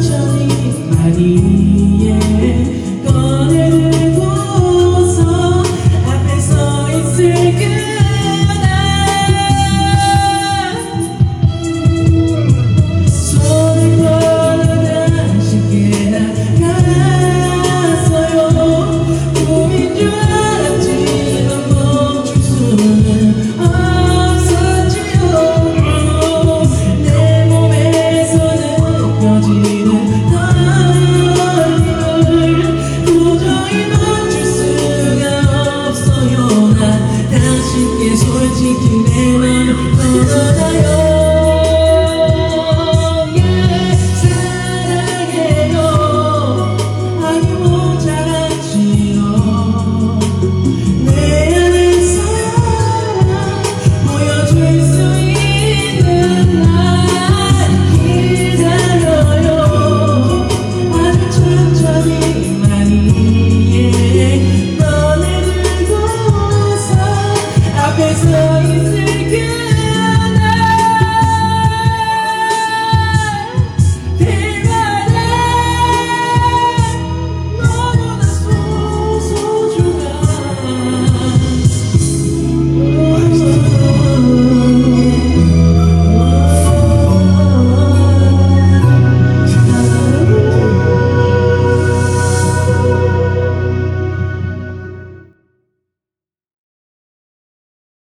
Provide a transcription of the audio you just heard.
천천히 마리에 꺼내는